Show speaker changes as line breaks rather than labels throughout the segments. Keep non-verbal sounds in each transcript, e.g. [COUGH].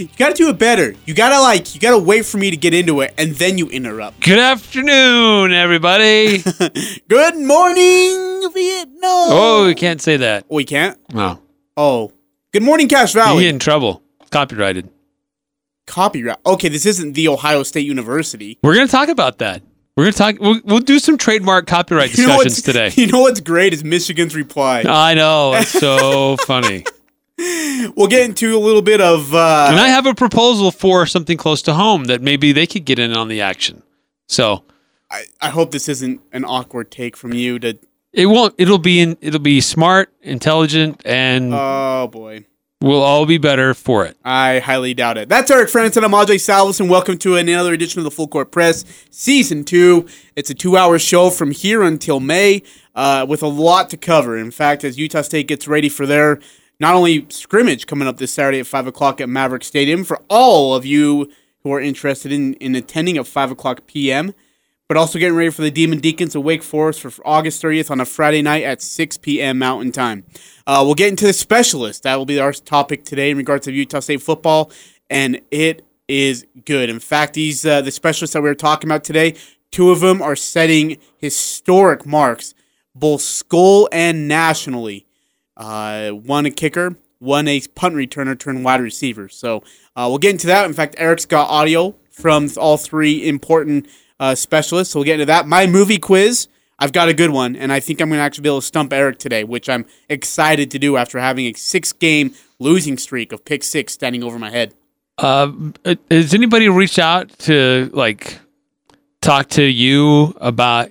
You gotta do it better. You gotta like, you gotta wait for me to get into it, and then you interrupt.
Good afternoon, everybody. [LAUGHS]
Good morning, Vietnam.
oh, we can't say that.
we can't.
No.
Oh, good morning,
Cache
Valley.
get in trouble. Copyrighted.
Copyright. Okay, this isn't the Ohio State University.
We're to talk about that. We're to talk. We'll, we'll do some trademark copyright [LAUGHS]
You know
discussions today. [LAUGHS]
You know what's great is Michigan's reply.
I know. It's so funny. [LAUGHS]
We'll get into a little bit of. uh
And I have a proposal for something close to home that maybe they could get in on the action. So
I, I hope this isn't an awkward take from you. To
it won't. It'll be in. It'll be smart, intelligent, and
oh boy.
we'll all be better for it.
I highly doubt it. That's Eric Frandsen. And I'm Ajay Salvesen, and welcome to another edition of the Full Court Press, Season 2. It's a two hour show from here until May uh, with a lot to cover. In fact, as Utah State gets ready for their not only scrimmage coming up this Saturday at 5 o'clock at Maverick Stadium, for all of you who are interested in, in attending at 5 o'clock p.m., but also getting ready for the Demon Deacons of Wake Forest for August 30th on a Friday night at 6 p.m. Mountain Time. Uh, we'll get into the specialist. That will be our topic today in regards to Utah State football, and it is good. In fact, these uh, the specialists that we are talking about today, two of them are setting historic marks, both school and nationally. Uh, one a kicker, one a punt returner turned wide receiver. So uh, we'll get into that. In fact, Eric's got audio from all three important uh, specialists. So we'll get into that. My movie quiz. I've got a good one, and I think I'm going to actually be able to stump Eric today, which I'm excited to do after having a six game losing streak of pick six standing over my head.
Uh, has anybody reached out to like talk to you about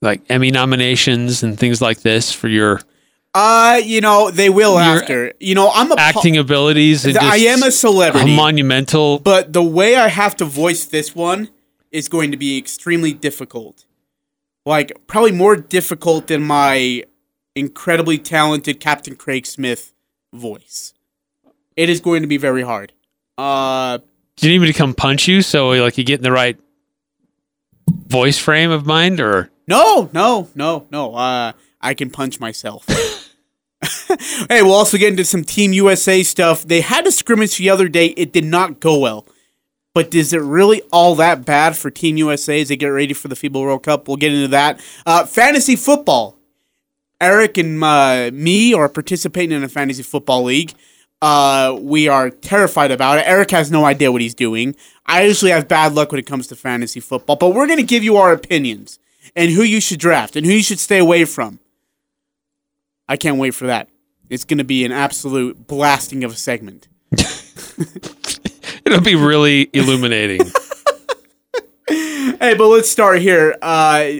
like Emmy nominations and things like this for your
Uh, you know, they will
Your
after. You know, I'm a
acting abilities? And
I am a celebrity.
monumental.
but the way I have to voice this one is going to be extremely difficult. Like, probably more difficult than my incredibly talented Captain Craig Smith voice. It is going to be very hard. Uh,
Do you need me to come punch you so like you get in the right voice frame of mind, or
no, no, no, no. Uh, I can punch myself. [LAUGHS] [LAUGHS] hey, we'll also get into some Team USA stuff. They had a scrimmage the other day. It did not go well. But is it really all that bad for Team USA as they get ready for the FIBA World Cup? We'll get into that. Uh, fantasy football. Eric and uh, me are participating in a fantasy football league. Uh, we are terrified about it. Eric has no idea what he's doing. I usually have bad luck when it comes to fantasy football, but we're going to give you our opinions and who you should draft and who you should stay away from. I can't wait for that. It's going to be an absolute blasting of a segment. [LAUGHS]
it'll be really illuminating. [LAUGHS]
Hey, but let's start here. Uh,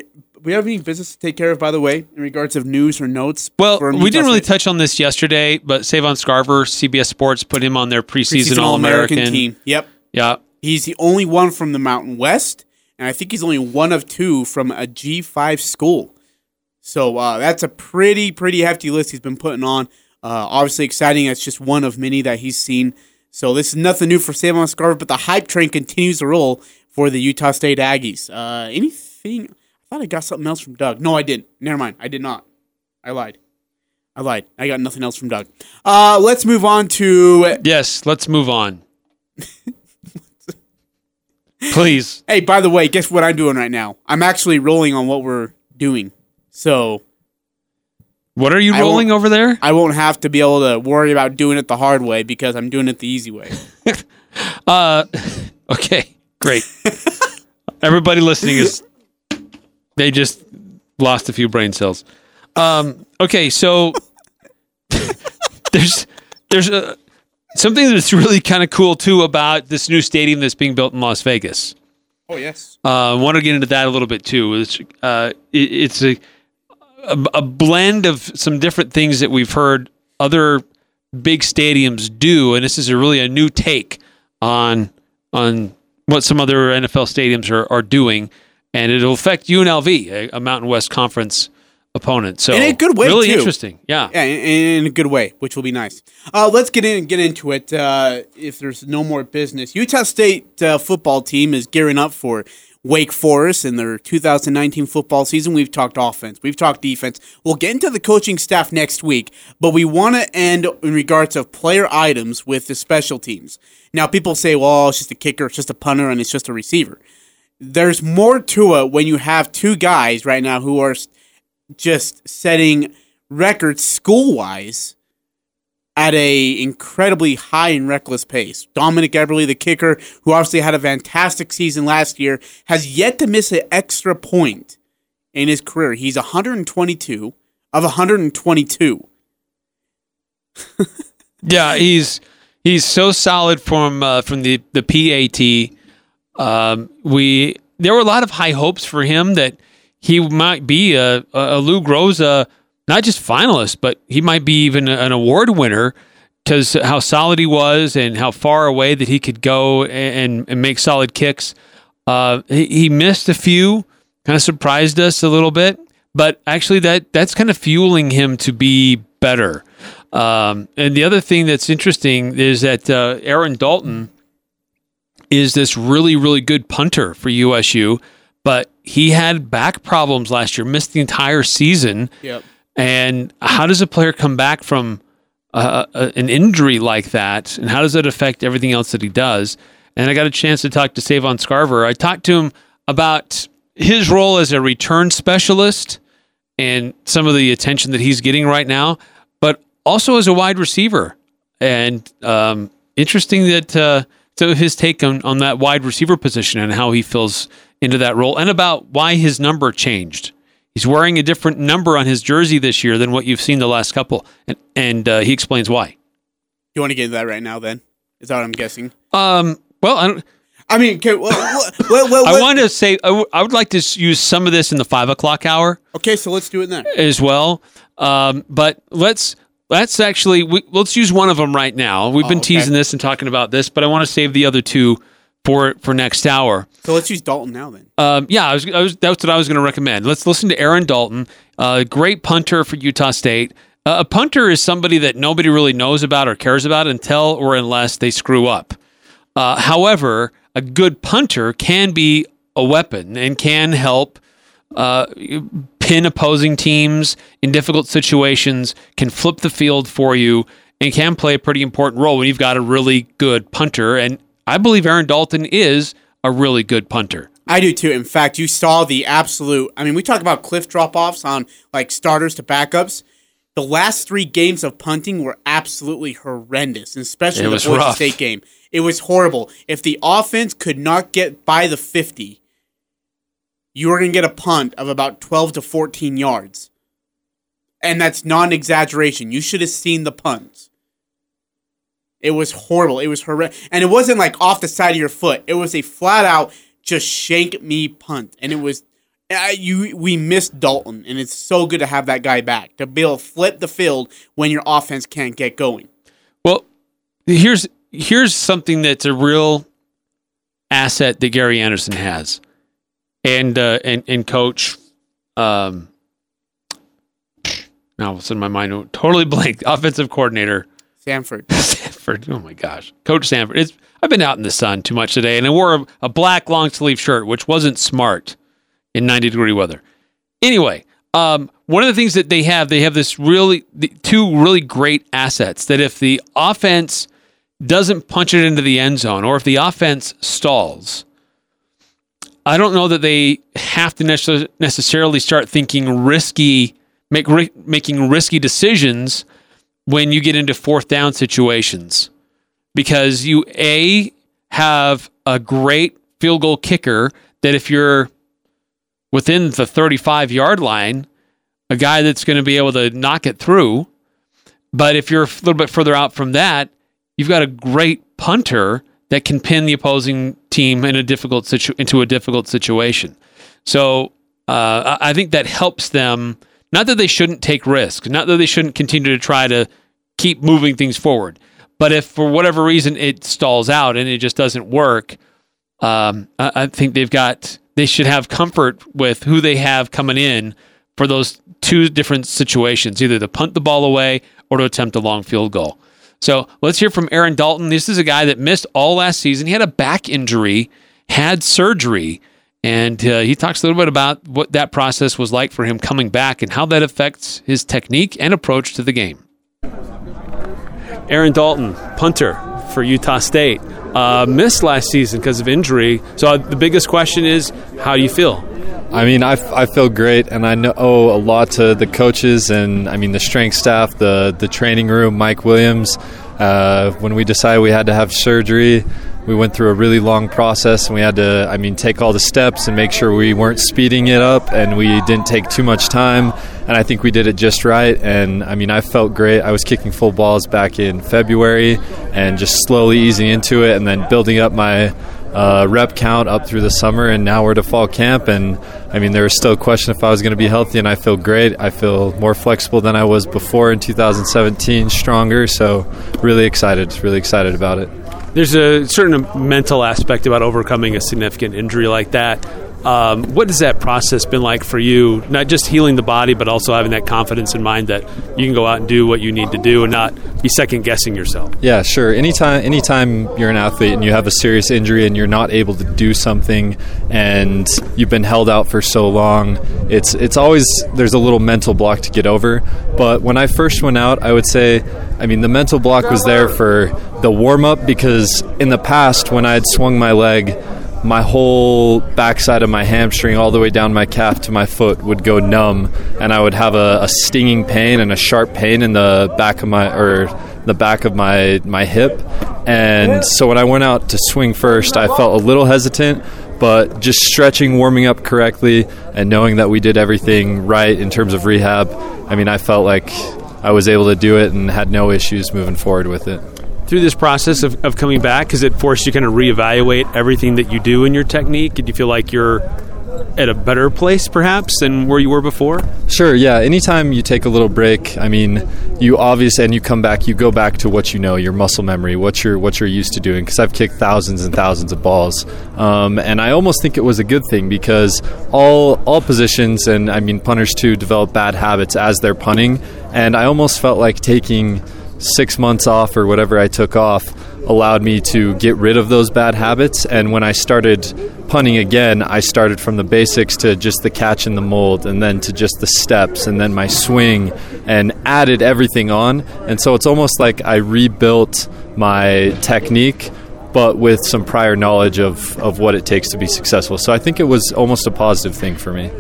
we have any business to take care of, by the way, in regards of news or notes?
Well, we didn't really touch on this yesterday, but Savon Scarver, CBS Sports, put him on their preseason, All American
team. Yep.
Yeah,
He's the only one from the Mountain West, and I think he's only one of two from a G5 school. So uh, that's a pretty, pretty hefty list he's been putting on. Uh, obviously exciting. That's just one of many that he's seen. So this is nothing new for Savon Scarver, but the hype train continues to roll for the Utah State Aggies. Uh, anything? I thought I got something else from Doug. No, I didn't. Never mind. I did not. I lied. I lied. I got nothing else from Doug. Uh, let's move on to
Yes, let's move on. Please.
Hey, by the way, guess what I'm doing right now? I'm actually rolling on what we're doing. So
What are you
I
rolling over there?
I won't have to be able to worry about doing it the hard way because I'm doing it the easy way. [LAUGHS]
Uh [LAUGHS] okay, great. [LAUGHS] Everybody listening is they just lost a few brain cells. Um okay, so there's there's a something that's really kind of cool too about this new stadium that's being built in Las Vegas.
Oh, yes.
Uh, I want to get into that a little bit too. It's, uh, it, it's a, a a blend of some different things that we've heard other big stadiums do, and this is a really a new take on on what some other NFL stadiums are, are doing. and it'll affect UNLV, a, a Mountain West Conference opponent. So
In a good way,
really
too.
interesting. Yeah.
Yeah, in, in a good way, which will be nice. Uh, let's get in get into it. Uh, if there's no more business, Utah State uh, football team is gearing up for Wake Forest in their 2019 football season. We've talked offense, we've talked defense. We'll get into the coaching staff next week, but we want to end in regards of player items with the special teams. Now, people say, "Well, it's just a kicker, it's just a punter, and it's just a receiver." There's more to it when you have two guys right now who are just setting records school wise at a incredibly high and reckless pace. Dominik Eberle, the kicker, who obviously had a fantastic season last year, has yet to miss an extra point in his career. He's 122 of 122. [LAUGHS]
Yeah, he's he's so solid from uh, from the the PAT. Um, we there were a lot of high hopes for him that he might be a, a Lou Groza, not just finalist, but he might be even an award winner because how solid he was and how far away that he could go and, and make solid kicks. Uh, he, he missed a few, kind of surprised us a little bit, but actually that that's kind of fueling him to be better. Um, and the other thing that's interesting is that uh, Aaron Dalton is this really, really good punter for USU, but he had back problems last year, missed the entire season.
Yep.
And how does a player come back from uh, a, an injury like that? And how does that affect everything else that he does? And I got a chance to talk to Savon Scarver. I talked to him about his role as a return specialist and some of the attention that he's getting right now, but also as a wide receiver. And um, interesting that uh, so his take on, on that wide receiver position and how he feels into that role, and about why his number changed. He's wearing a different number on his jersey this year than what you've seen the last couple, and and uh, he explains why.
You want to get into that right now? Then is that what I'm guessing?
Um, well, I don't.
I mean, okay, well, well, well,
I want to say I, w- I would like to use some of this in the five o'clock hour
okay, so let's do it then.
as well. Um, but let's let's actually we, let's use one of them right now. We've been
Oh, okay.
teasing this and talking about this, but I want to save the other two for for next hour.
So let's use Dalton now then.
Um, yeah, I was, I was, that's what I was going to recommend. Let's listen to Aaron Dalton, uh, great punter for Utah State. Uh, a punter is somebody that nobody really knows about or cares about until or unless they screw up. Uh, however, a good punter can be a weapon and can help uh, pin opposing teams in difficult situations, can flip the field for you, and can play a pretty important role when you've got a really good punter. And I believe Aaron Dalton is a really good punter.
I do too. In fact, you saw the absolute. I mean, we talk about cliff drop offs on like starters to backups. The last three games of punting were absolutely horrendous, especially
It
the
was
Boise
rough.
State game. It was horrible. If the offense could not get by the 50, you were going to get a punt of about 12 to 14 yards. And that's non exaggeration. You should have seen the punts. It was horrible. It was horrendous. And it wasn't like off the side of your foot. It was a flat out just shank me punt. And it was uh, you we missed Dalton and it's so good to have that guy back to be able to flip the field when your offense can't get going.
Well, here's here's something that's a real asset that Gary Anderson has, and uh, and and coach. Um, now, what's in my mind? Totally blank. [LAUGHS] Offensive coordinator
Sanford. [LAUGHS]
Sanford. Oh my gosh, Coach Sanford. It's I've been out in the sun too much today, and I wore a, a black long sleeve shirt, which wasn't smart in 90 degree weather. Anyway, um, one of the things that they have, they have this really the, two really great assets that if the offense doesn't punch it into the end zone, or if the offense stalls, I don't know that they have to necess- necessarily start thinking risky, make making risky decisions when you get into fourth down situations because you a have a great field goal kicker that if you're within the 35 yard line a guy that's going to be able to knock it through but if you're a little bit further out from that you've got a great punter that can pin the opposing team in a difficult situ- into a difficult situation so uh, I I think that helps them. Not that they shouldn't take risks, not that they shouldn't continue to try to keep moving things forward. But if for whatever reason it stalls out and it just doesn't work, um, I, I think they've got they should have comfort with who they have coming in for those two different situations, either to punt the ball away or to attempt a long field goal. So let's hear from Aaron Dalton. This is a guy that missed all last season. He had a back injury, had surgery, and uh, he talks a little bit about what that process was like for him coming back and how that affects his technique and approach to the game. Aaron Dalton, punter for Utah State, uh, missed last season because of injury. So uh, the biggest question is, how do you feel?
I mean, I, I feel great, and I know owe a lot to the coaches and I mean the strength staff, the the training room, Mike Williams. Uh, when we decided we had to have surgery, we went through a really long process, and we had to, I mean, take all the steps and make sure we weren't speeding it up, and we didn't take too much time. And I think we did it just right. And I mean, I felt great. I was kicking full balls back in February, and just slowly easing into it, and then building up my uh, rep count up through the summer, and now we're to fall camp. And I mean, there was still a question if I was going to be healthy, and I feel great. I feel more flexible than I was before in 2017, stronger. So, really excited, really excited about it.
There's a certain mental aspect about overcoming a significant injury like that. Um, what has that process been like for you? Not just healing the body, but also having that confidence in mind that you can go out and do what you need to do and not be second guessing yourself.
Yeah, sure. Anytime, anytime you're an athlete and you have a serious injury and you're not able to do something, and you've been held out for so long, it's it's always there's a little mental block to get over. But when I first went out, I would say, I mean, the mental block was there for the warm up because in the past when I had swung my leg my whole backside of my hamstring, all the way down my calf to my foot, would go numb, and I would have a, a, stinging pain and a sharp pain in the back of my or the back of my my hip. And so when I went out to swing first, I felt a little hesitant, but just stretching, warming up correctly, and knowing that we did everything right in terms of rehab, I mean, I felt like I was able to do it and had no issues moving forward with it
through this process of, of coming back? Because it forced you kind of reevaluate everything that you do in your technique? Did you feel like you're at a better place perhaps than where you were before?
Sure, yeah. Anytime you take a little break, I mean, you obviously and you come back, you go back to what you know, your muscle memory, what you're what you're used to doing. Because I've kicked thousands and thousands of balls, um, and I almost think it was a good thing because all all positions and I mean punters too develop bad habits as they're punting, and I almost felt like taking six months off or whatever I took off allowed me to get rid of those bad habits. And when I started punting again, I started from the basics to just the catch and the mold, and then to just the steps, and then my swing, and added everything on. And so it's almost like I rebuilt my technique. But with some prior knowledge of, of what it takes to be successful. So I think it was almost a positive thing for me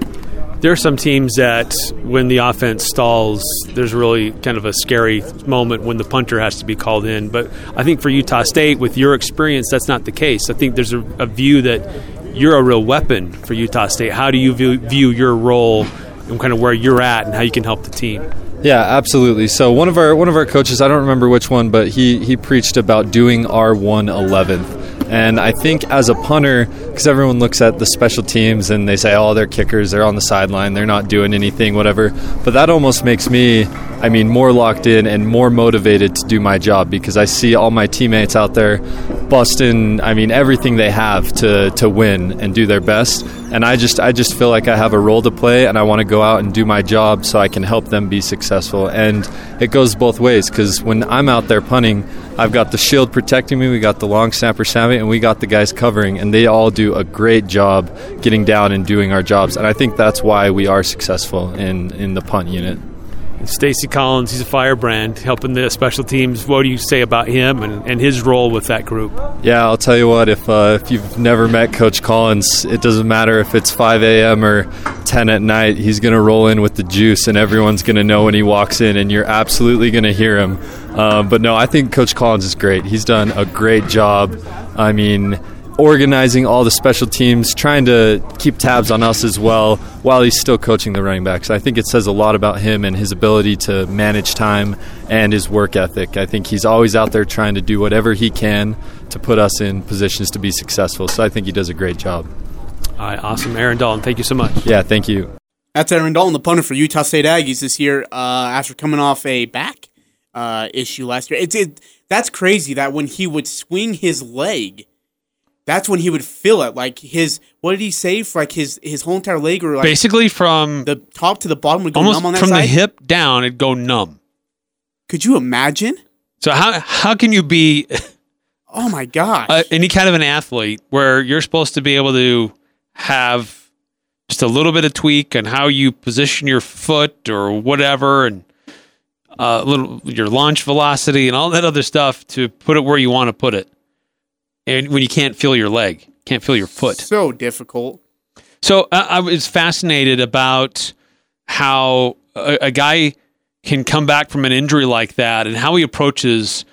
there are some teams that when the offense stalls, there's really kind of a scary moment when the punter has to be called in. But I think for Utah State, with your experience, that's not the case. I think there's a, a view that you're a real weapon for Utah State. How do you view, view your role and kind of where you're at and how you can help the team?
Yeah, absolutely. So one of our one of our coaches, I don't remember which one, but he he preached about doing our one eleventh. And I think as a punter, because everyone looks at the special teams and they say, oh, they're kickers, they're on the sideline, they're not doing anything, whatever. But that almost makes me, I mean, more locked in and more motivated to do my job because I see all my teammates out there busting, I mean, everything they have to, to win and do their best. And I just, I just feel like I have a role to play and I want to go out and do my job so I can help them be successful. And it goes both ways because when I'm out there punting, I've got the shield protecting me, we got the long snapper savvy, and we got the guys covering, and they all do a great job getting down and doing our jobs. And I think that's why we are successful in, in the punt unit.
Stacy Collins, he's a firebrand, helping the special teams. What do you say about him and, and his role with that group?
Yeah, I'll tell you what. If uh, if you've never met Coach Collins, it doesn't matter if it's 5 a.m. or 10 at night. He's going to roll in with the juice, and everyone's going to know when he walks in, and you're absolutely going to hear him. Uh, but no, I think Coach Collins is great. He's done a great job. I mean organizing all the special teams, trying to keep tabs on us as well while he's still coaching the running backs. I think it says a lot about him and his ability to manage time and his work ethic. I think he's always out there trying to do whatever he can to put us in positions to be successful. So I think he does a great job.
All right, awesome. Aaron Dalton, thank you so much.
Yeah, thank you.
That's Aaron Dalton, the punter for Utah State Aggies this year uh, after coming off a back uh, issue last year. It's it, That's crazy that when he would swing his leg – that's when he would feel it. Like his, what did he say? For like his his whole entire leg or like
Basically, from
the top to the bottom would go
almost
numb on that
from
side.
the hip down, it'd go numb.
Could you imagine?
So how how can you be [LAUGHS]
Oh my gosh!
uh, any kind of an athlete where you're supposed to be able to have just a little bit of tweak on how you position your foot or whatever, and uh, little your launch velocity and all that other stuff to put it where you want to put it, and when you can't feel your leg, can't feel your foot.
so difficult.
So I, I was fascinated about how a, a guy can come back from an injury like that and how he approaches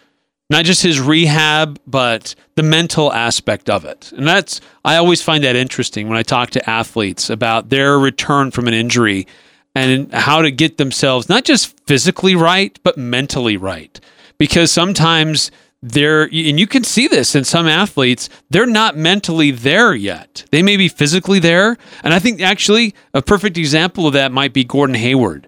not just his rehab, but the mental aspect of it. And that's, I always find that interesting when I talk to athletes about their return from an injury and how to get themselves not just physically right, but mentally right. Because sometimes they're, and you can see this in some athletes, they're not mentally there yet. They may be physically there. And I think actually a perfect example of that might be Gordon Hayward,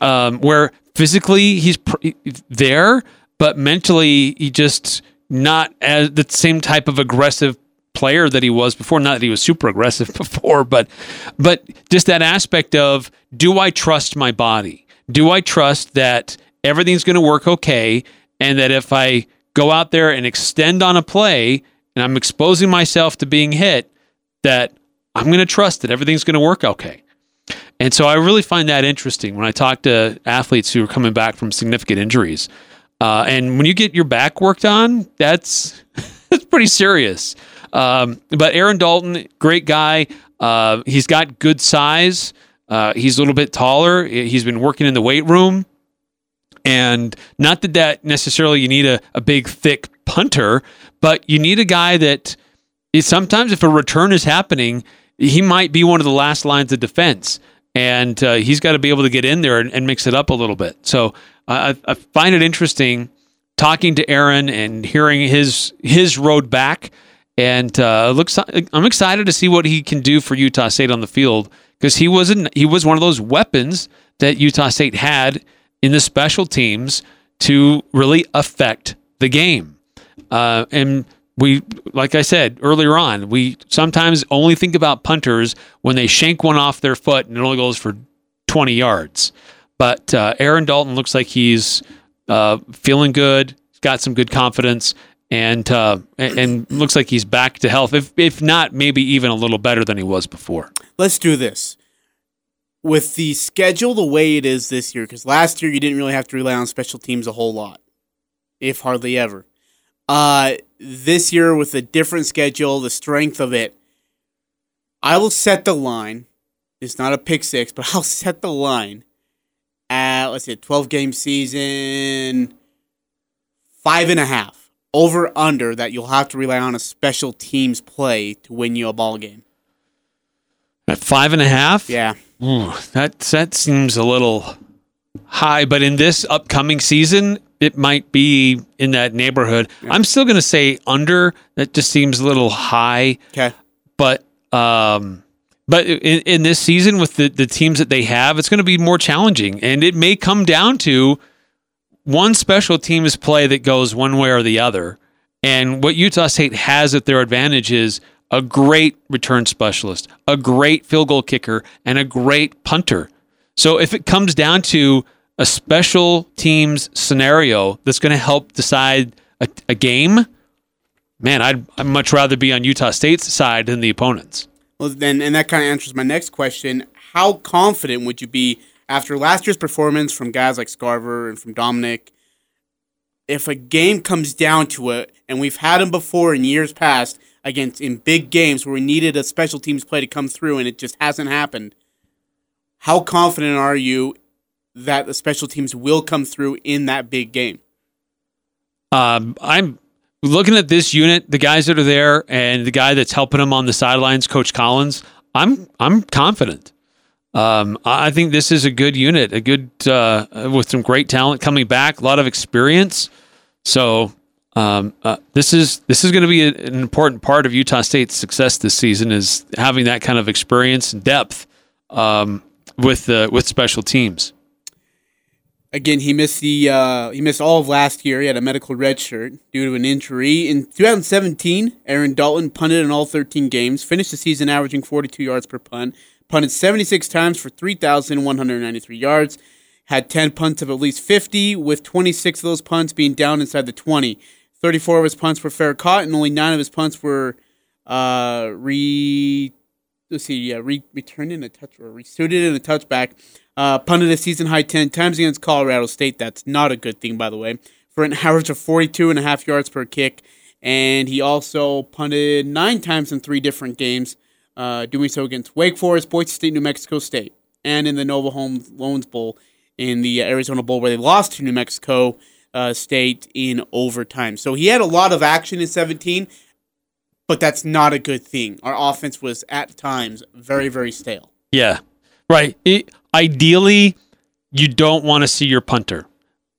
um, where physically he's pr- there, but mentally he just not as the same type of aggressive player that he was before. Not that he was super aggressive [LAUGHS] before, but but just that aspect of do I trust my body? Do I trust that everything's going to work okay, and that if I go out there and extend on a play and I'm exposing myself to being hit, that I'm going to trust that everything's going to work okay. And so I really find that interesting when I talk to athletes who are coming back from significant injuries. Uh, and when you get your back worked on, that's [LAUGHS] that's pretty serious. Um, but Aaron Dalton, great guy. Uh, he's got good size. Uh, he's a little bit taller. He's been working in the weight room. And not that that necessarily you need a, a big, thick punter, but you need a guy that is sometimes if a return is happening, he might be one of the last lines of defense. And uh, he's got to be able to get in there and, and mix it up a little bit. So I, I find it interesting talking to Aaron and hearing his his road back. And uh, looks, I'm excited to see what he can do for Utah State on the field because he wasn't he was one of those weapons that Utah State had in the special teams to really affect the game. Uh, and we, like I said earlier on, we sometimes only think about punters when they shank one off their foot and it only goes for 20 yards. But uh, Aaron Dalton looks like he's uh, feeling good. Got some good confidence, and, uh, and and looks like he's back to health. If if not, maybe even a little better than he was before.
Let's do this. With the schedule the way it is this year, because last year you didn't really have to rely on special teams a whole lot, if hardly ever. Uh, this year with a different schedule, the strength of it, I will set the line. It's not a pick six, but [LAUGHS] I'll set the line at let's say twelve game season, five and a half over under that you'll have to rely on a special teams play to win you a ball game.
At five and a half,
Yeah.
Ooh, that that seems a little high, but in this upcoming season, it might be in that neighborhood. I'm still going to say under. That just seems a little high,
Okay.
but um, but in, in this season with the the teams that they have, it's going to be more challenging, and it may come down to one special teams play that goes one way or the other. And what Utah State has at their advantage is a great return specialist, a great field goal kicker, and a great punter. So if it comes down to a special teams scenario that's going to help decide a, a game, man, I'd, I'd much rather be on Utah State's side than the opponents.
Well, then, and that kind of answers my next question. How confident would you be after last year's performance from guys like Scarver and from Dominic? If a game comes down to it, and we've had them before in years past against in big games where we needed a special teams play to come through and it just hasn't happened. How confident are you that the special teams will come through in that big game?
Um, I'm looking at this unit, the guys that are there, and the guy that's helping them on the sidelines, Coach Collins. I'm I'm confident. Um, I think this is a good unit, a good uh, with some great talent coming back, a lot of experience. So um, uh, this is this is going to be a, an important part of Utah State's success this season is having that kind of experience and depth um, with with special teams.
Again, he missed the uh, he missed all of last year. He had a medical red shirt due to an injury. In 2017, Aaron Dalton punted in all 13 games, finished the season averaging 42 yards per punt, punted 76 times for 3,193 yards, had 10 punts of at least 50, with 26 of those punts being down inside the 20. 34 of his punts were fair caught, and only nine of his punts were uh, re let's see, yeah, re- returned in a touch or resuited in a touchback. Uh, punted a season high 10 times against Colorado State. That's not a good thing, by the way, for an [LAUGHS] average of 42 and a half yards per kick. And he also punted nine times in three different games, uh, doing so against Wake Forest, Boise State, New Mexico State, and in the Nova Home Loans Bowl in the Arizona Bowl, where they lost to New Mexico uh, State in overtime. So he had a lot of action in 17, but that's not a good thing. Our offense was at times very, very stale.
Yeah, right. It, ideally, you don't want to see your punter.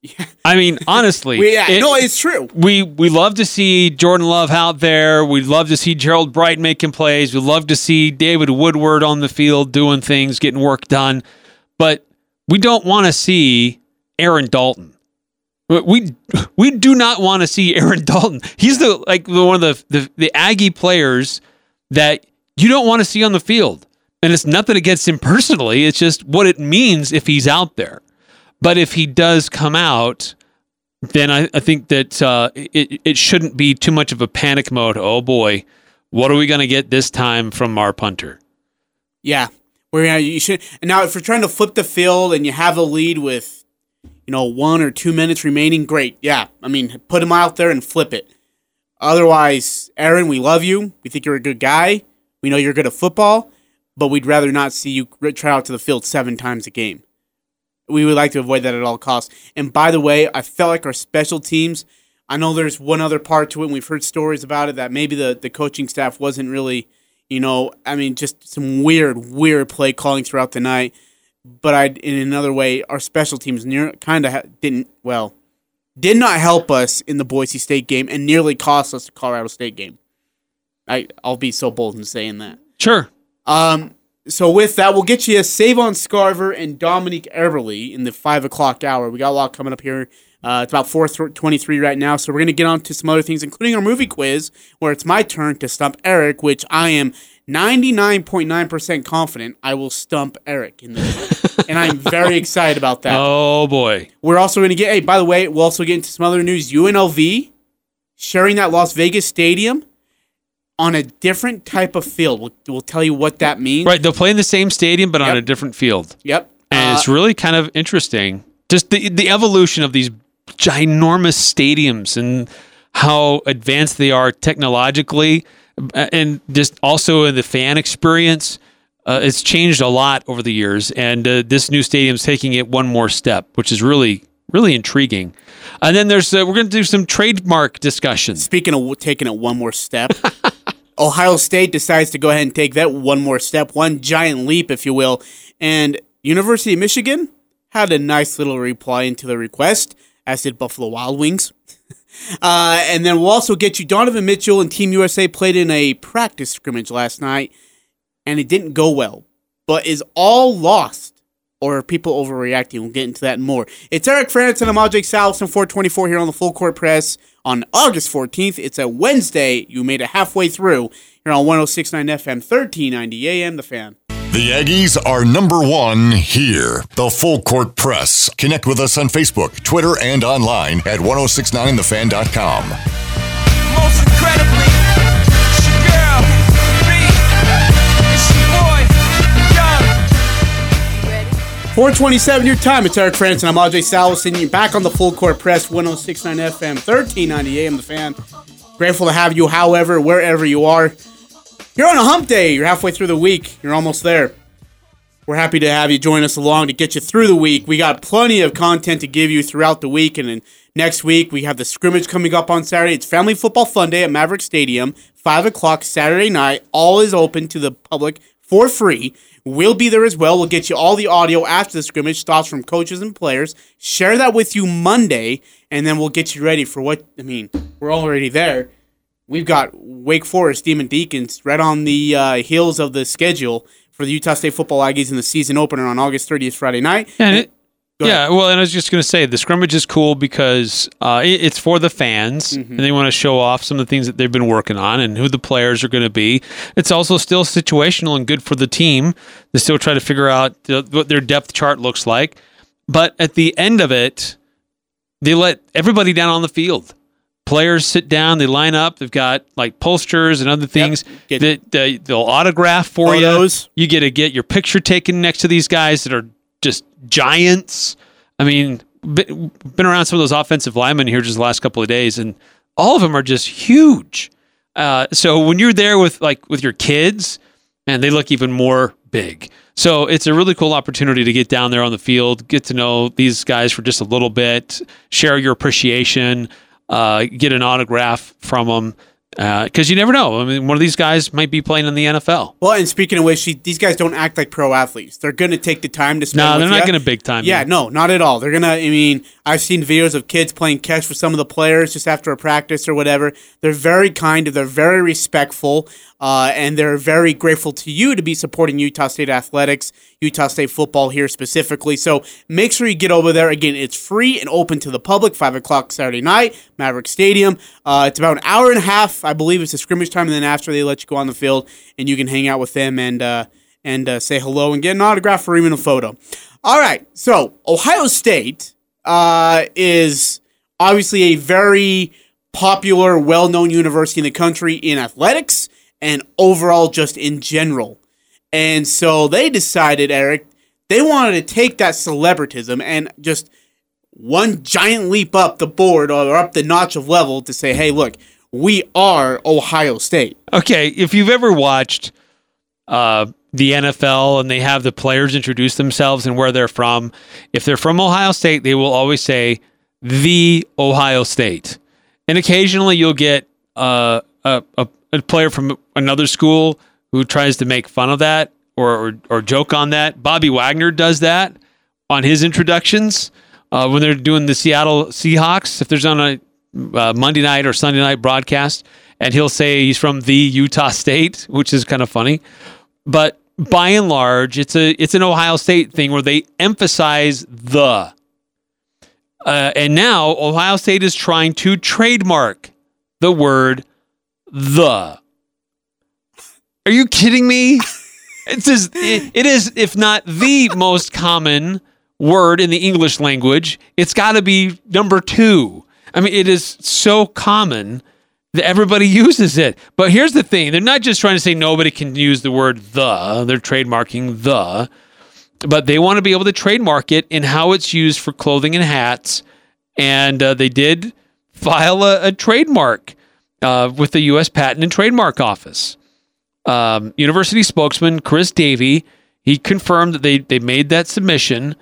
Yeah. [LAUGHS]
I mean, honestly,
We- yeah,
it-
no, it's true.
we we love to see Jordan Love out there. We love to see Gerold Bright making plays. We love to see David Woodward on the field doing things, getting work done. But we don't want to see Aaron Dalton. We we do not want to see Aaron [LAUGHS] Dalton. He's the like the, one of the, the the Aggie players that you don't want to see on the field. And it's nothing against him personally. It's just what it means if he's out there. But if he does come out, then I, I think that uh, it, it shouldn't be too much of a panic mode. Oh boy, what are we going to get this time from our punter?
Yeah, where you should. And now, if you're trying to flip the field and you have a lead with, you know, one or two minutes remaining, great. Yeah, I mean, put him out there and flip it. Otherwise, Aaron, we love you. We think you're a good guy. We know you're good at football, but we'd rather not see you try out to the field seven times a game. We would like to avoid that at all costs. And by the way, I felt like our special teams. I know there's one other part to it, and we've heard stories about it that maybe the, the coaching staff wasn't really, you know, I mean, just some weird, weird play calling throughout the night. But I, in another way, our special teams near kind of ha- didn't well, did not help us in the Boise State game, and nearly cost us the Colorado State game. I I'll be so bold in saying that.
Sure.
Um, so with that, we'll get you a Savon Scarver and Dominik Eberle in the five o'clock hour. We got a lot coming up here. Uh, it's about four twenty-three right now, so we're gonna get on to some other things, including our movie quiz, where it's my turn to stump Eric, which I am ninety-nine point nine percent confident I will stump Eric in this, [LAUGHS] and I'm very excited about that.
Oh boy.
We're also gonna get. Hey, by the way, we'll also get into some other news. UNLV sharing that Las Vegas stadium on a different type of field. We'll, we'll tell you what that means.
Right. They'll play in the same stadium, but on a different field.
Yep.
And
Uh,
it's really kind of interesting. Just the the evolution of these ginormous stadiums and how advanced they are technologically, and just also in the fan experience. Uh, it's changed a lot over the years, and uh, this new stadium's taking it one more step, which is really really intriguing. And then there's uh, we're going to do some trademark discussions.
Speaking of taking it one more step, [LAUGHS] Ohio State decides to go ahead and take that one more step, one giant leap, if you will. And University of Michigan had a nice little reply into the request, as did Buffalo Wild Wings. [LAUGHS] uh, and then we'll also get you Donovan Mitchell and Team USA played in a practice scrimmage last night, and it didn't go well, but is all lost. Or people overreacting? We'll get into that and more. It's Eric Frandsen and I'm Ajay Salvesen, 424 here on the Full Court Press on August 14th. It's a Wednesday. You made it halfway through here on 1069 FM, 1390 AM, The Fan.
The Aggies are number one here. The Full Court Press. Connect with us on Facebook, Twitter, and online at 1069thefan.com.
Most incredibly, it's your girl, me, it's your boy, Young.
427 your time. It's Eric Frandsen and I'm Ajay Salvesen. You're back on the Full Court Press, 1069 FM, 1390 AM, The Fan. Grateful to have you, however, wherever you are. You're on a hump day. You're halfway through the week. You're almost there. We're happy to have you join us along to get you through the week. We got plenty of content to give you throughout the week. And then next week, we have the scrimmage coming up on Saturday. It's Family Football Fun Day at Maverick Stadium, 5 o'clock Saturday night. All is open to the public for free. We'll be there as well. We'll get you all the audio after the scrimmage, thoughts from coaches and players. Share that with you Monday, and then we'll get you ready for what, I mean, we're already there. We've got Wake Forest, Demon Deacons, right on the uh, heels of the schedule for the Utah State football Aggies in the season opener on August 30th, Friday night.
And it, yeah, well, and I was just going to say the scrimmage is cool because uh, it- it's for the fans,
Mm-hmm.
and they want to show off some of the things that they've been working on and who the players are going to be. It's also still situational and good for the team to still try to figure out the, what their depth chart looks like. But at the end of it, they let everybody down on the field. Players sit down, they line up. They've got like posters and other things
Get-
that they, they'll autograph for
Photos.
you. You get to get your picture taken next to these guys that are just giants. I mean, been, been around some of those offensive linemen here just the last couple of days, and all of them are just huge. Uh, so when you're there with like with your kids, and they look even more big. So it's a really cool opportunity to get down there on the field, get to know these guys for just a little bit, share your appreciation, uh, get an autograph from them. Because you never know. I mean, one of these guys might be playing in the NFL.
Well, and speaking of which, she, these guys don't act like pro athletes. They're going to take the time to spend.
No, they're not going to big time.
Yeah,
you.
no, not at all. They're gonna. I mean, I've seen videos of kids playing catch with some of the players just after a practice or whatever. They're very kind. They're very respectful, uh, and they're very grateful to you to be supporting Utah State athletics, Utah State football here specifically. So make sure you get over there. Again, it's free and open to the public. Five o'clock Saturday night, Maverick Stadium. Uh, it's about an hour and a half, I believe. It's a scrimmage time, and then after they let you go on the field and you can hang out with them and. Uh, and uh, say hello and get an autograph or even a photo. All right, so Ohio State uh, is obviously a very popular, well known university in the country in athletics and overall just in general. And so they decided, Eric, they wanted to take that celebritism and just one giant leap up the board or up the notch of level to say, hey, look, we are Ohio State.
Okay, if you've ever watched uh, the NFL and they have the players introduce themselves and where they're from, if they're from Ohio State, they will always say the Ohio State. And occasionally you'll get uh, a, a, a player from another school who tries to make fun of that or, or, or joke on that. Bobby Wagner does that on his introductions uh, when they're doing the Seattle Seahawks. If there's on a uh, Monday night or Sunday night broadcast, and he'll say he's from the Utah State, which is kind of funny. But by and large, it's a it's an Ohio State thing where they emphasize the. Uh, and now Ohio State is trying to trademark the word the. Are you kidding me? [LAUGHS] It's just, it, it is, if not the most common word in the English language, it's got to be number two. I mean, it is so common that everybody [LAUGHS] uses it. But here's the thing they're not just trying to say nobody can use the word the, they're trademarking the, but they want to be able to trademark it in how it's used for clothing and hats. And uh, they did file a, a trademark uh, with the U.S. Patent and Trademark Office um, university spokesman Chris Davey he confirmed that they they made that submission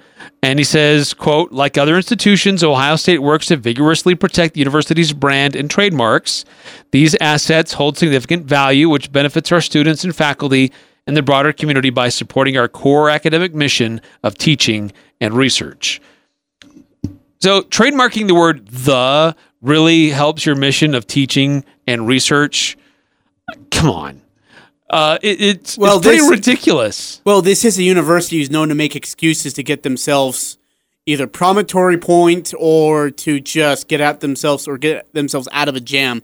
and he says quote like other institutions ohio state works to vigorously protect the university's brand and trademarks these assets hold significant value which benefits our students and faculty and the broader community by supporting our core academic mission of teaching and research so trademarking the word the really helps your mission of teaching and research come on uh, it, it's,
Well,
it's pretty
this-
ridiculous.
Well, this is a university who's known to make excuses to get themselves either promontory point or to just get at themselves or get themselves out of a jam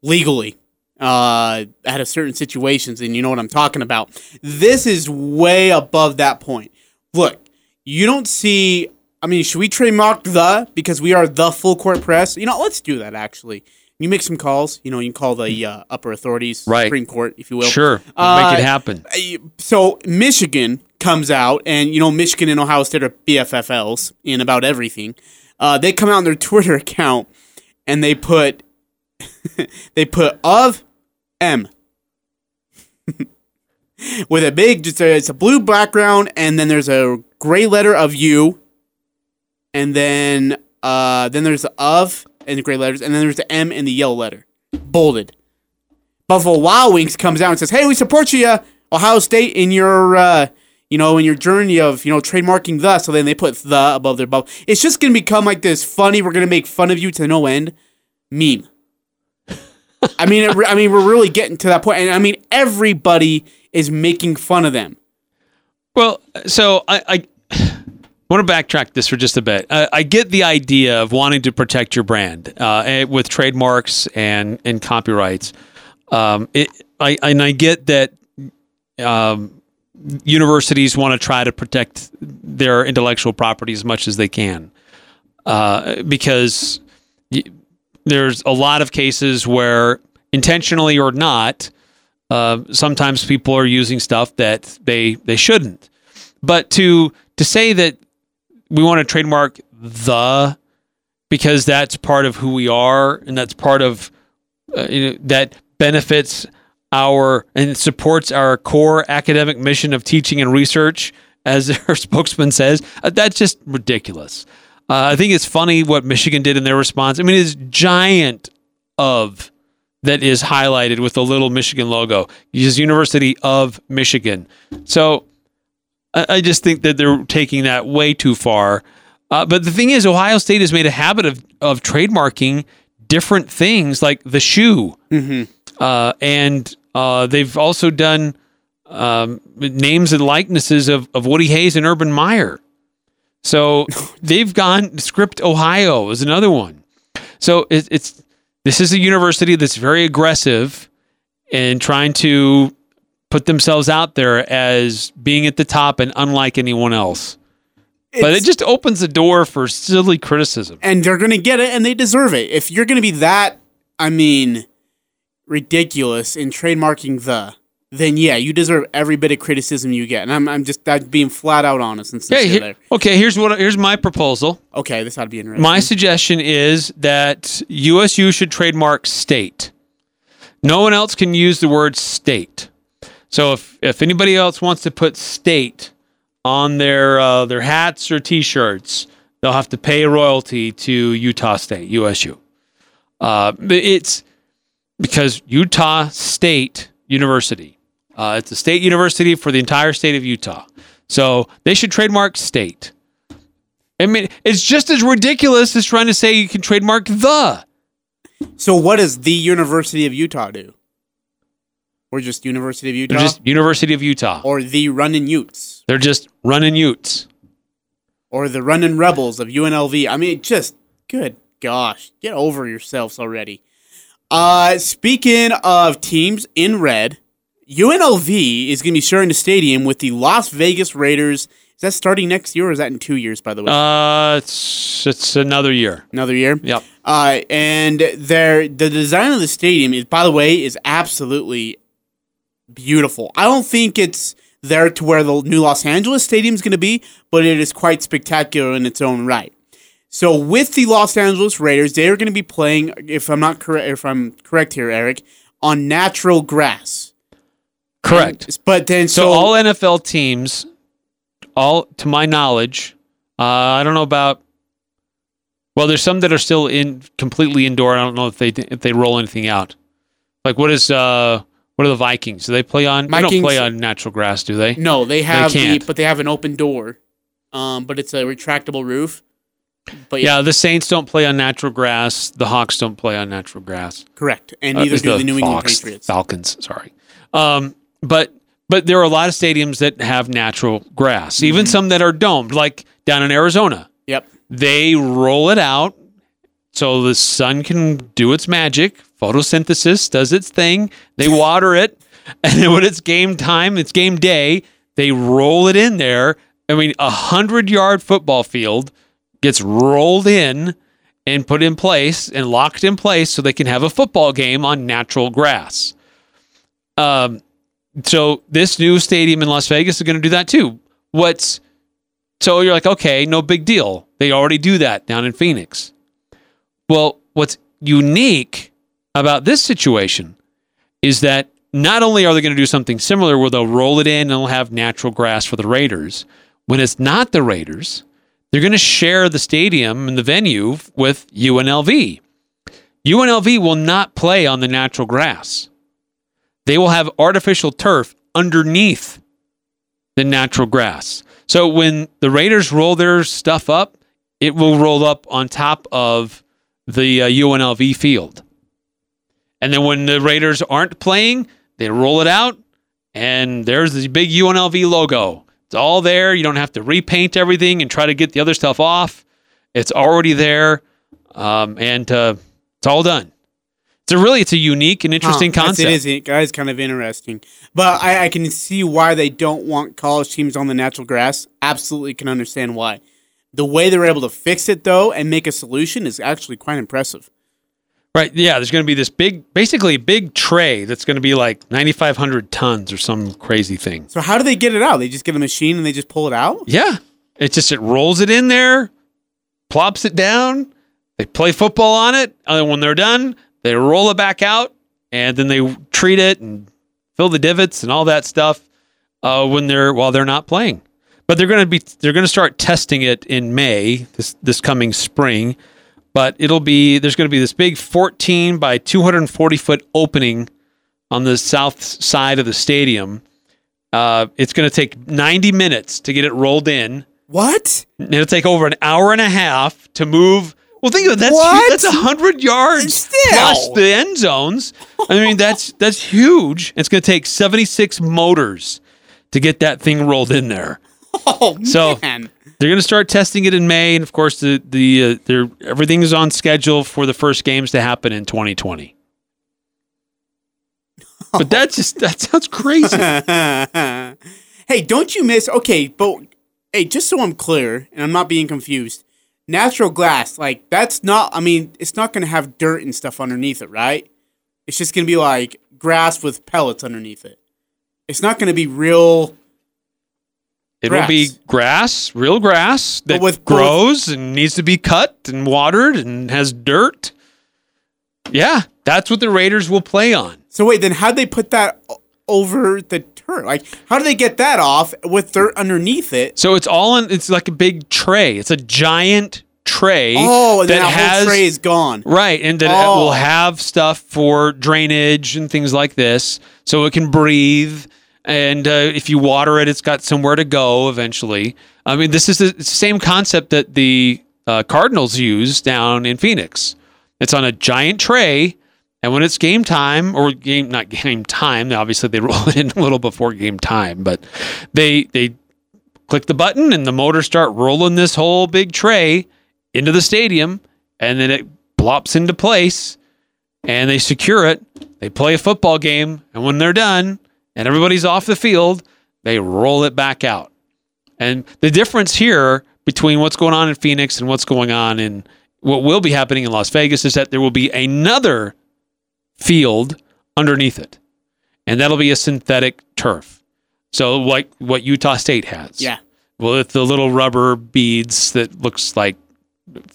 legally uh, out of certain situations. And you know what I'm talking about. This is way above that point. Look, you don't see. I mean, should we trademark the because we are the full court press? You know, let's do that actually. You make some calls. You know, you can call the uh, upper authorities,
Right.
Supreme Court, if you will.
Sure,
Uh,
make it happen.
so Michigan comes out, and you know Michigan and Ohio State are BFFLs in about everything. Uh, they come out on their [LAUGHS] Twitter account and they put [LAUGHS] they put of M [LAUGHS] with a big just a, it's a blue background, and then there's a gray letter of U, and then uh, then there's the of in the gray letters, and then there's the M in the yellow letter, bolded. Buffalo Wild Wings comes out and says, "Hey, we support you, Ohio State, in your, uh, you know, in your journey of, you know, trademarking the." So then they put the above their bubble. It's just gonna become like this funny. We're gonna make fun of you to no end meme. [LAUGHS] I mean, it, I mean, we're really getting to that point, and I mean, everybody is making fun of them.
Well, so I, I I want to backtrack this for just a bit. Uh, I get the idea of wanting to protect your brand uh, eh, with trademarks and and copyrights. Um, it, I and I get that um, universities want to try to protect their intellectual property as much as they can, uh, because y- there's a lot of cases where intentionally or not, uh, sometimes people are using stuff that they they shouldn't. But to to say that we want to trademark the because that's part of who we are and that's part of uh, you know, that benefits our and supports our core academic mission of teaching and research as [LAUGHS] our spokesman says. Uh, that's just ridiculous. Uh, i think it's funny what michigan did in their response. I mean it's giant of that is highlighted with the little michigan logo. Uses university of michigan. So I, I just think that they're taking that way too far. Uh, but the thing is, Ohio State has made a habit of of trademarking different things, like the shoe, uh, and uh, they've also done um, names and likenesses of, of Woody Hayes and Urban Meyer. So [LAUGHS] they've gone. Script Ohio is another one. So it, it's this is a university that's very aggressive in trying to put themselves out there as being at the top and unlike anyone else. but it just opens the door for silly criticism.
and they're going to get it and they deserve it. If you're going to be that, I mean, ridiculous in trademarking the, then yeah, you deserve every bit of criticism you get. And I'm, I'm just that being flat out honest and sincere
Okay, here-
there.
okay. Here's what. Here's my proposal.
Okay, this ought to be interesting.
My suggestion is that USU should trademark state. No one else can use the word state. So if if anybody else wants to put state on their uh, their hats or T-shirts, they'll have to pay a royalty to Utah State USU. Uh, it's because Utah State University. Uh, it's a state university for the entire state of Utah. So they should trademark state. I mean, it's just as ridiculous as trying to say you can trademark the.
so what does the University of Utah do? Or just University of Utah?
They're just University of Utah.
or the Runnin' Utes?
They're just running Utes.
Or the Runnin' Rebels of UNLV? I mean, just, good gosh, get over yourselves already. Uh, speaking of teams in red, UNLV is going to be sharing the stadium with the Las Vegas Raiders. Is that starting next year or is that in two years, by the way?
Uh, it's it's another year.
Another year?
Yep.
Uh, and their the design of the stadium is, by the way, is absolutely beautiful. I don't think it's there to where the new Los Angeles stadium is going to be, but it is quite spectacular in its own right. So with the Los Angeles Raiders, they are going to be playing, if I'm not correct, if I'm correct here, Eric, on natural grass.
Correct.
But then
So,
so,
all NFL teams, all to my knowledge, uh, I don't know about. Well, there's some that are still in completely indoor. I don't know if they if they roll anything out. Like what is uh what are the Vikings? Do they play on? They don't
Vikings-
play on natural grass, do they?
no, they have the,
can't.
but they have an open door, um, but it's a retractable roof. But
Yeah, the Saints don't play on natural grass. The Hawks don't play on natural grass.
correct, and
Uh,
neither
it's
do the New England
Fox-
Patriots.
Falcons. Sorry, um, but but there are a lot of stadiums that have natural grass,
Mm-hmm.
even some that are domed, like down in Arizona.
Yep.
They roll it out so the sun can do its magic. Photosynthesis does its thing. They [LAUGHS] water it, and then when it's game time, it's game day. They roll it in there. I mean, a hundred yard football field gets rolled in and put in place and locked in place so they can have a football game on natural grass. Um, so this new stadium in Las Vegas is going to do that too. What's so you're like, okay, no big deal. They already do that down in Phoenix. Well, what's unique about this situation is that not only are they going to do something similar where they'll roll it in and they'll have natural grass for the Raiders, when it's not the Raiders, they're going to share the stadium and the venue with UNLV. UNLV will not play on the natural grass. They will have artificial turf underneath the natural grass. So when the Raiders roll their stuff up, it will roll up on top of the uh, UNLV field. And then when the Raiders aren't playing, they roll it out, and there's this big UNLV logo. It's It's all there. You don't have to repaint everything and try to get the other stuff off. It's already there, um, and uh, it's all done. So really, it's a unique and interesting
Huh,
concept.
It is, guys, kind of interesting. But I, I can see why they don't want college teams on the natural grass. Absolutely can understand why. The way they were able to fix it, though, and make a solution is actually quite impressive.
Right. Yeah. There's going to be this big, basically a big tray that's going to be like 9,500 tons or some crazy thing.
So how do they get it out? They just get a machine and they just pull it out?
Yeah. It just, it rolls it in there, plops it down. They play football on it. And then when they're done, they roll it back out and then they treat it and fill the divots and all that stuff uh, when they're, while they're not playing. But they're going to be, they're going to start testing it in May, this, this coming spring. But it'll be, there's going to be this big 14 by 240 foot opening on the south side of the stadium. Uh, it's going to take 90 minutes to get it rolled in.
What?
It'll take over an hour and a half to move. Well, think of it. That's
What?
that's hundred yards plus the end zones. I mean, that's that's huge. It's going to take seventy six motors to get that thing rolled in there.
Oh,
So-
man.
They're going to start testing it in May, and of course, the the uh, they're, everything is on schedule for the first games to happen in twenty twenty. [LAUGHS] But that just that sounds crazy. [LAUGHS]
hey, don't you miss? Okay, but hey, just so I'm clear and I'm not being confused, natural glass, like that's not. I mean, it's not going to have dirt and stuff underneath it, right? It's just going to be like grass with pellets underneath it. It's not going to be real.
It will be
Grass.
real grass that
with
grows and needs to be cut and watered and has dirt. Yeah, that's what the Raiders will play on.
So wait, then how'd they put that over the turf? Like, how do they get that off with dirt underneath it?
So it's all in. It's like a big tray. It's a giant tray.
Oh, and then
that
that
has
tray is gone.
right, and it
Oh.
will have stuff for drainage and things like this, so it can breathe. And uh, if you water it, it's got somewhere to go eventually. I mean, this is the same concept that the uh, Cardinals use down in Phoenix. It's on a giant tray, and when it's game time or game not game time, obviously they [LAUGHS] roll it in a little before game time, but they they click the button and the motors start rolling this whole big tray into the stadium, and then it plops into place, and they secure it. They play a football game, and when they're done and everybody's off the field, they roll it back out. And the difference here between what's going on in Phoenix and what's going on in what will be happening in Las Vegas is that there will be another field underneath it. And that'll be a synthetic turf. So like what Utah State has.
Yeah.
Well, with the little rubber beads that looks like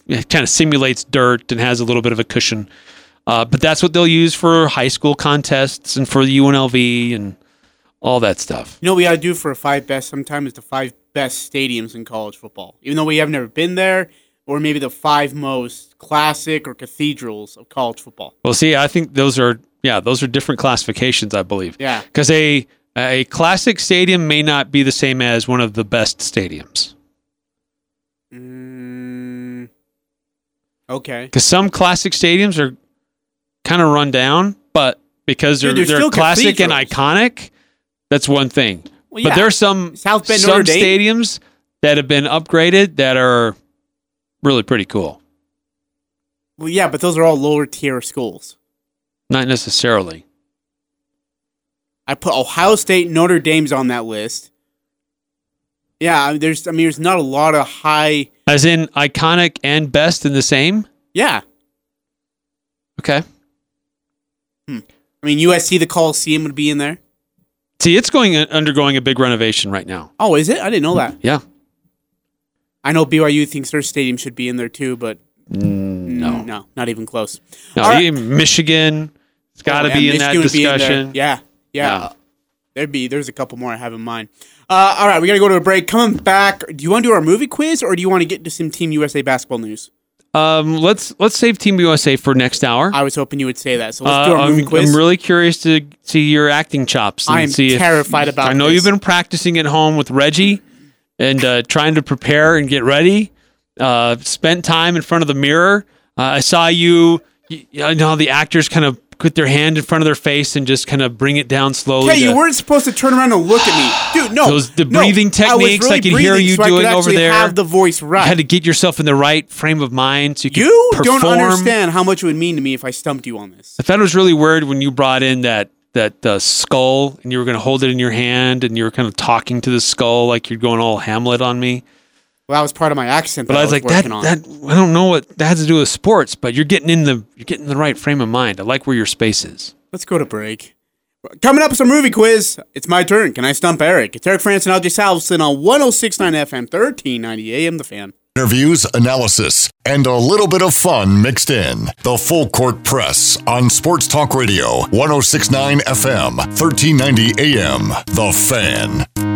it kind of simulates dirt and has a little bit of a cushion. Uh, but that's what they'll use for high school contests and for the UNLV and all that stuff.
You know what we got to do for a five best sometime is the five best stadiums in college football. Even though we have never been there, or maybe the five most classic or cathedrals of college football.
Well, see, I think those are yeah, those are different classifications, I believe.
Yeah.
Because a a classic stadium may not be the same as one of the best stadiums.
Mm, okay.
Because some classic stadiums are kind of run down, but because they're
Dude, they're
they're, classic and iconic, that's one thing.
Well,
But
yeah.
there are some
South Bend,
some stadiums that have been upgraded that are really pretty cool.
Well, yeah, but those are all lower tier schools.
Not necessarily.
I put Ohio State, Notre Dame's on that list. Yeah, there's I mean there's not a lot of high.
As in iconic and best in the same?
Yeah,
Okay. Hmm.
I mean USC, the Coliseum would be in there.
See, it's going uh, undergoing a big renovation right now.
Oh, is it? I didn't know that.
Yeah.
I know BYU thinks their stadium should be in there too, but mm,
No.
no, not even close.
No,
right.
Michigan, it's got to
Oh,
be in that
Michigan would be in
discussion.
yeah, yeah,
Yeah.
Uh, there'd be there's a couple more I have in mind. Uh, all right, we gotta go to a break. Coming back, do you want to do our movie quiz or do you want to get to some Team USA basketball news?
Um, let's let's save Team USA for next hour.
I was hoping you would say that. So let's
Uh,
do our movie
I'm,
quiz.
I'm really curious to see your acting chops. And
I am
see if-
terrified about
I know
this.
you've been practicing at home with Reggie and uh, trying to prepare and get ready. Uh, spent time in front of the mirror. Uh, I saw you. You you know the actors kind of with their hand in front of their face and just kind of bring it down slowly.
Hey, you
to-
weren't supposed to turn around and look at me, dude. No,
Those- the breathing
I was
techniques, I
really
can hear you
so I could
doing over there.
Have the voice right.
You had to get yourself in the right frame of mind so you could
you
perform.
don't understand how much it would mean to me if I stumped you on this.
I thought it was really weird when you brought in that that uh, skull and you were going to hold it in your hand and you were kind of talking to the skull like you're going all Hamlet on me.
Well, that was part of my accent.
But
that
I was like, that,
on.
that. I don't know what that has to do with sports, but you're getting in the you're getting in the right frame of mind. I like where your space is.
Let's go to break. Coming up with some movie quiz. It's my turn. Can I stump Eric? It's Eric Frandsen and Ajay Salvesen on 1069 FM, 1390 AM, The Fan.
Interviews, analysis, and a little bit of fun mixed in. The Full Court Press on Sports Talk Radio, 1069 FM, 1390 AM. The Fan.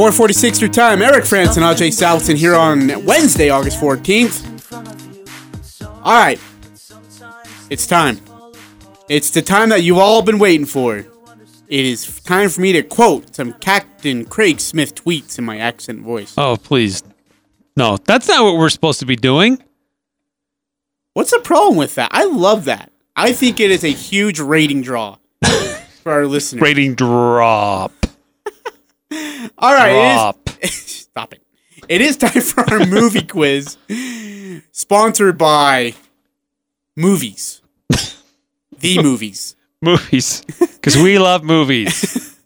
446 your time. Eric Frandsen and Ajay Salvesen here on Wednesday, August 14th. All right. It's time. It's the time that you've all been waiting for. It is time for me to quote some Captain Craig Smith tweets in my accent voice.
Oh, please. No, that's not what we're supposed to be doing.
What's the problem with that? I love that. I think it is a huge rating draw [LAUGHS] for our listeners.
Rating drop.
All right, it is- [LAUGHS] Stop it. It is time for our movie [LAUGHS] quiz, sponsored by movies. The [LAUGHS] movies.
Movies. Because we love movies.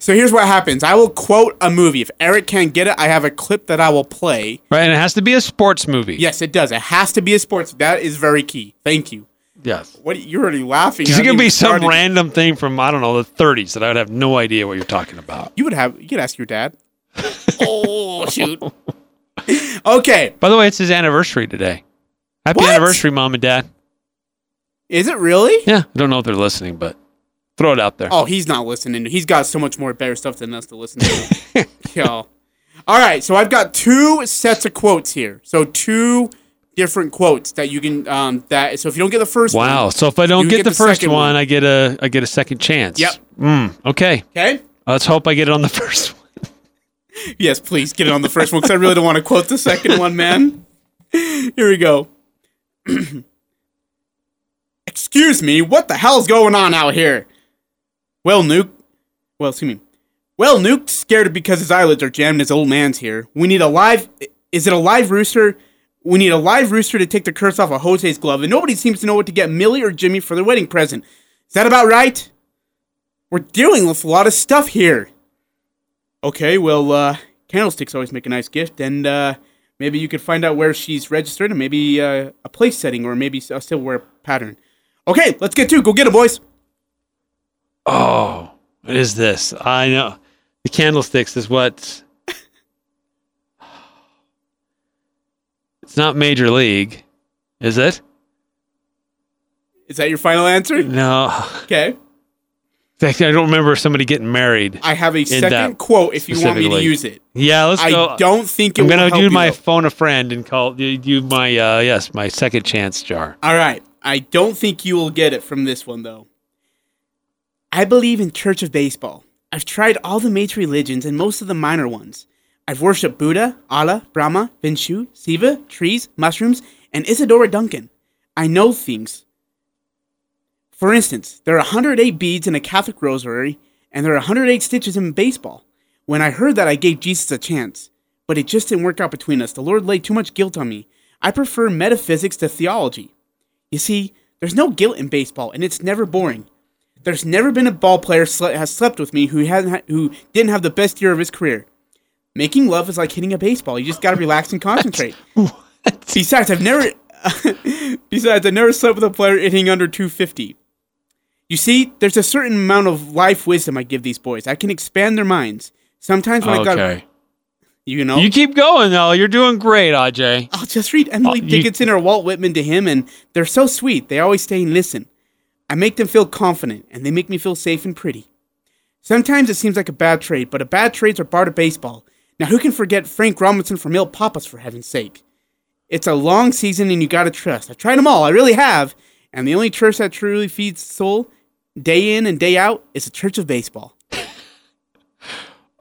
So here's what happens. I will quote a movie. If Eric can't get it, I have a clip that I will play.
Right? And it has to be a sports movie.
Yes, it does. It has to be a sports. That is very key. Thank you.
Yes.
What you're already laughing.
It's
I
going to be some
started.
random thing from, I don't know, the 30s that I would have no idea what you're talking about.
You would have. You could ask your dad. [LAUGHS] oh shoot. Okay.
By the way, it's his anniversary today. Happy
What?
anniversary, mom and dad.
Is it really?
Yeah, I don't know if they're listening, but throw it out there.
Oh, he's not listening. He's got so much more better stuff than us to listen to. [LAUGHS] Yo. All right, so I've got two sets of quotes here. So two different quotes that you can um that so if you don't get the first
wow.
one,
So if I don't get,
get
the,
the
first one,
one.
I get a I get a second chance.
Yep.
Mm, okay.
okay?
Let's hope I get it on the [LAUGHS] first one.
Yes, please get it on the first one because I really don't want to quote the second one, man. Here we go. [CLEARS THROAT] Excuse me, what the hell's going on out here? Well, Nuke. Well, excuse me. Well, Nuke's scared because his eyelids are jammed. and His old man's here. We need a live. Is it a live rooster? We need a live rooster to take the curse off of Jose's glove, and nobody seems to know what to get Millie or Jimmy for their wedding present. Is that about right? We're dealing with a lot of stuff here. Okay, well, uh, candlesticks always make a nice gift, and uh, maybe you could find out where she's registered, and maybe uh, a place setting, or maybe a silverware pattern. Okay, let's get to. Go get it, boys.
Oh, what is this? I know. The candlesticks is what. Not Major League, is it?
Is that your final answer?
No.
Okay.
In fact, I don't remember somebody getting married.
I have a second quote if you want me to use it.
Yeah, let's
I
go.
I don't think it
I'm gonna do my
though.
phone a friend and call do my uh yes my second chance jar.
All right. I don't think you will get it from this one, though. I believe in Church of Baseball. I've tried all the major religions and most of the minor ones. I've worshipped Buddha, Allah, Brahma, Vishnu, Siva, trees, mushrooms, and Isadora Duncan. I know things. For instance, there are 108 beads in a Catholic rosary, and there are 108 stitches in baseball. When I heard that, I gave Jesus a chance. But it just didn't work out between us. The Lord laid too much guilt on me. I prefer metaphysics to theology. You see, there's no guilt in baseball, and it's never boring. There's never been a ball player sle- has slept with me who hasn't ha- who didn't have the best year of his career. Making love is like hitting a baseball. You just got to [LAUGHS] relax and concentrate. [LAUGHS] Besides, I've never [LAUGHS] besides I never slept with a player hitting under 250. You see, there's a certain amount of life wisdom I give these boys. I can expand their minds. Sometimes when I got you know
You keep going though. You're doing great, Aj.
I'll just read Emily
Oh, you-
Dickinson or Walt Whitman to him, and they're so sweet. They always stay and listen. I make them feel confident, and they make me feel safe and pretty. Sometimes it seems like a bad trade, but a bad trades are part of baseball. Now, who can forget Frank Robinson from Milt Pappas, for heaven's sake? It's a long season, and you gotta trust. I've tried them all, I really have. And the only church that truly feeds the soul, day in and day out, is the Church of Baseball.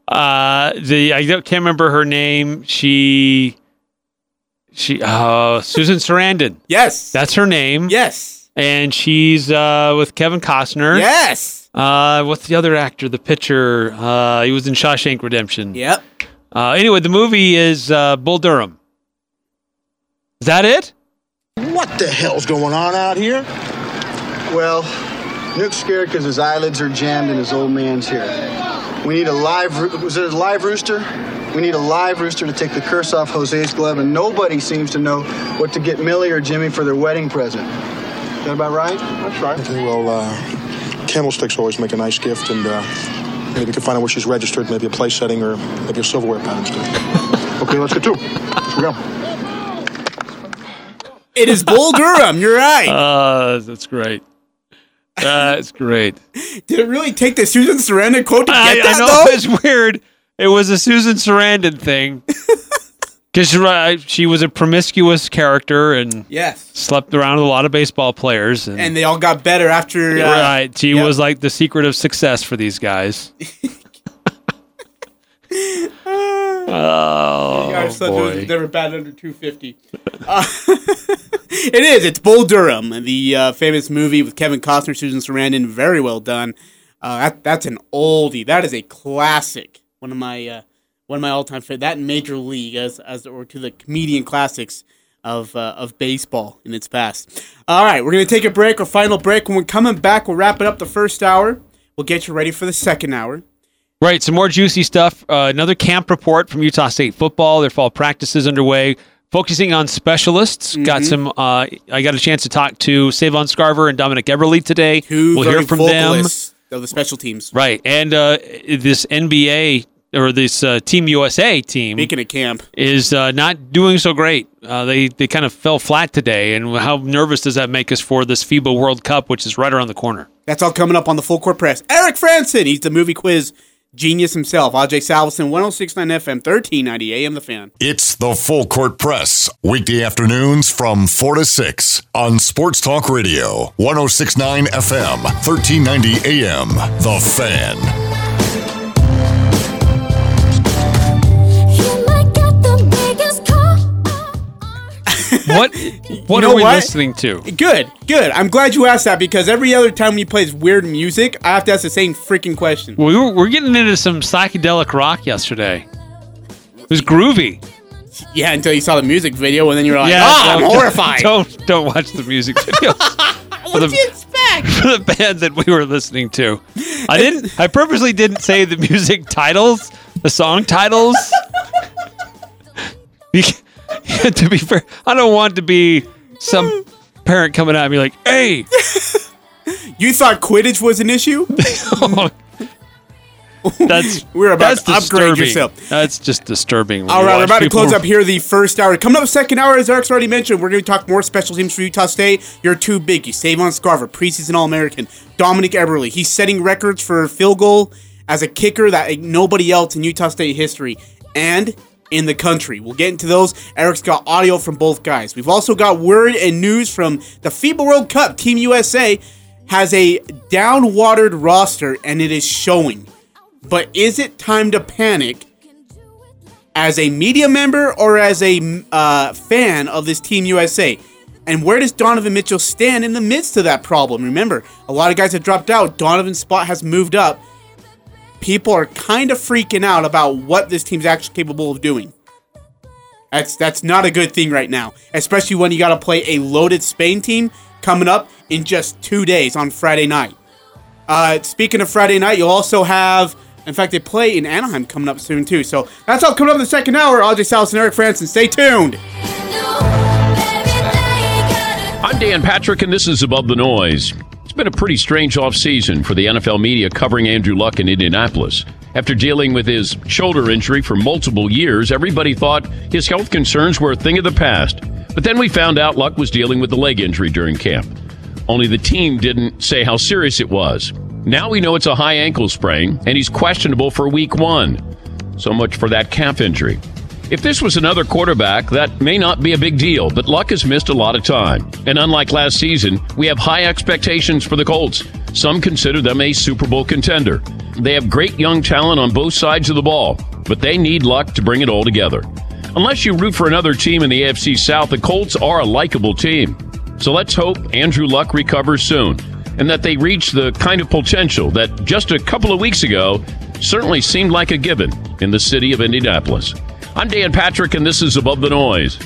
Uh, the I don't- can't remember her name. She, she, uh, Susan Sarandon.
Yes.
That's her name.
yes.
and she's uh, with Kevin Costner.
Yes.
Uh, what's the other actor? The pitcher. Uh, he was in Shawshank Redemption.
Yep.
Uh, anyway, the movie is uh, Bull Durham. Is that it?
What the hell's going on out here?
Well, Nuke's scared because his eyelids are jammed and his old man's here. We need a live, roo- was it a live rooster? We need a live rooster to take the curse off Jose's glove, and nobody seems to know what to get Millie or Jimmy for their wedding present. Is that about right?
That's right. Okay, well, uh, candlesticks always make a nice gift, and uh, maybe we can find out where she's registered, maybe a place setting or maybe a silverware pattern. okay, let's get to it. Let's go.
It is Bull Durham. You're right.
Uh, that's great. That's great.
Did it really take the Susan Sarandon quote to get
I,
that
I know
though?
it's weird. It was a Susan Sarandon thing. [LAUGHS] Because she was a promiscuous character and
Yes.
slept around with a lot of baseball players. And,
And they all got better after. Uh,
right, she
yep.
was like the secret of success for these guys. [LAUGHS] oh,
son
boy.
was never batted under 250. Uh, [LAUGHS] it is. It's Bull Durham, the uh, famous movie with Kevin Costner, Susan Sarandon. Very well done. Uh, that that's an oldie. That is a classic. One of my uh, one of my all time favorite. That Major League as as or to the comedian classics of uh, of baseball in its past. All right, we're gonna take a break. Our final break. When we're coming back, we'll wrap it up the first hour. We'll get you ready for the second hour.
Right, some more juicy stuff. Uh, another camp report from Utah State football. Their fall practices underway, focusing on specialists. Got
Mm-hmm.
some. Uh, I got a chance to talk to Savon Scarver and Dominik Eberle today.
Two
we'll hear from them.
of the special teams.
Right, and uh, this NBA or this uh, Team USA team
Speaking of camp,
is uh, not doing so great. Uh, they they kind of fell flat today, and how nervous does that make us for this FIBA World Cup, which is right around the corner?
That's all coming up on the Full Court Press. Eric Frandsen, he's the movie quiz genius himself. Ajay Salvesen, 1069 FM, 1390 AM The Fan.
It's the Full Court Press, weekday afternoons from 4 to 6 on Sports Talk Radio, 1069 FM, 1390 AM. The Fan.
What [LAUGHS] what
know
are we
what?
listening to?
Good, good. I'm glad you asked that because every other time he plays weird music, I have to ask the same freaking question.
We were, we're getting into some psychedelic rock yesterday. It was groovy.
Yeah, until you saw the music video, and then you're like, ah, I'm horrified.
Don't don't watch the music [LAUGHS] video
What'd
the,
you expect? [LAUGHS]
for the band that we were listening to. I didn't. I purposely didn't say the music titles, the song titles. [LAUGHS] To be fair, I don't want to be some parent coming at me like, "Hey, [LAUGHS]
You thought Quidditch was an issue? [LAUGHS] Oh.
that's
We're about
that's
to upgrade
disturbing.
yourself.
That's just disturbing."
All
you
right, we're about to close up here the first hour. Coming up second hour, as Eric's already mentioned, we're going to talk more special teams for Utah State. You're Your two biggies, Savon Scarver, preseason All-American. Dominik Eberle, he's setting records for field goal as a kicker that nobody else in Utah State history and in the country. We'll get into those. Eric's got audio from both guys. We've also got word and news from the FIBA World Cup. Team USA has a downwatered roster, and it is showing. But is it time to panic as a media member or as a uh, fan of this Team USA? And where does Donovan Mitchell stand in the midst of that problem? Remember, a lot of guys have dropped out. Donovan's spot has moved up. People are kind of freaking out about what this team's actually capable of doing. That's that's not a good thing right now, especially when you got to play a loaded Spain team coming up in just two days on Friday night. Uh, speaking of Friday night, you'll also have, in fact, they play in Anaheim coming up soon too. So that's all coming up in the second hour. I'll Salas and Eric Frandsen. Stay tuned.
I'm Dan Patrick, and this is Above the Noise. It's been a pretty strange offseason for the NFL media covering Andrew Luck in Indianapolis. After dealing with his shoulder injury for multiple years, everybody thought his health concerns were a thing of the past. But then we found out Luck was dealing with the leg injury during camp. Only the team didn't say how serious it was. Now we know it's a high ankle sprain, and he's questionable for week one. So much for that calf injury. If this was another quarterback, that may not be a big deal, but Luck has missed a lot of time. And unlike last season, we have high expectations for the Colts. Some consider them a Super Bowl contender. They have great young talent on both sides of the ball, but they need luck to bring it all together. Unless you root for another team in the AFC South, the Colts are a likable team. So let's hope Andrew Luck recovers soon and that they reach the kind of potential that just a couple of weeks ago certainly seemed like a given in the city of Indianapolis. I'm Dan Patrick, and this is Above the Noise.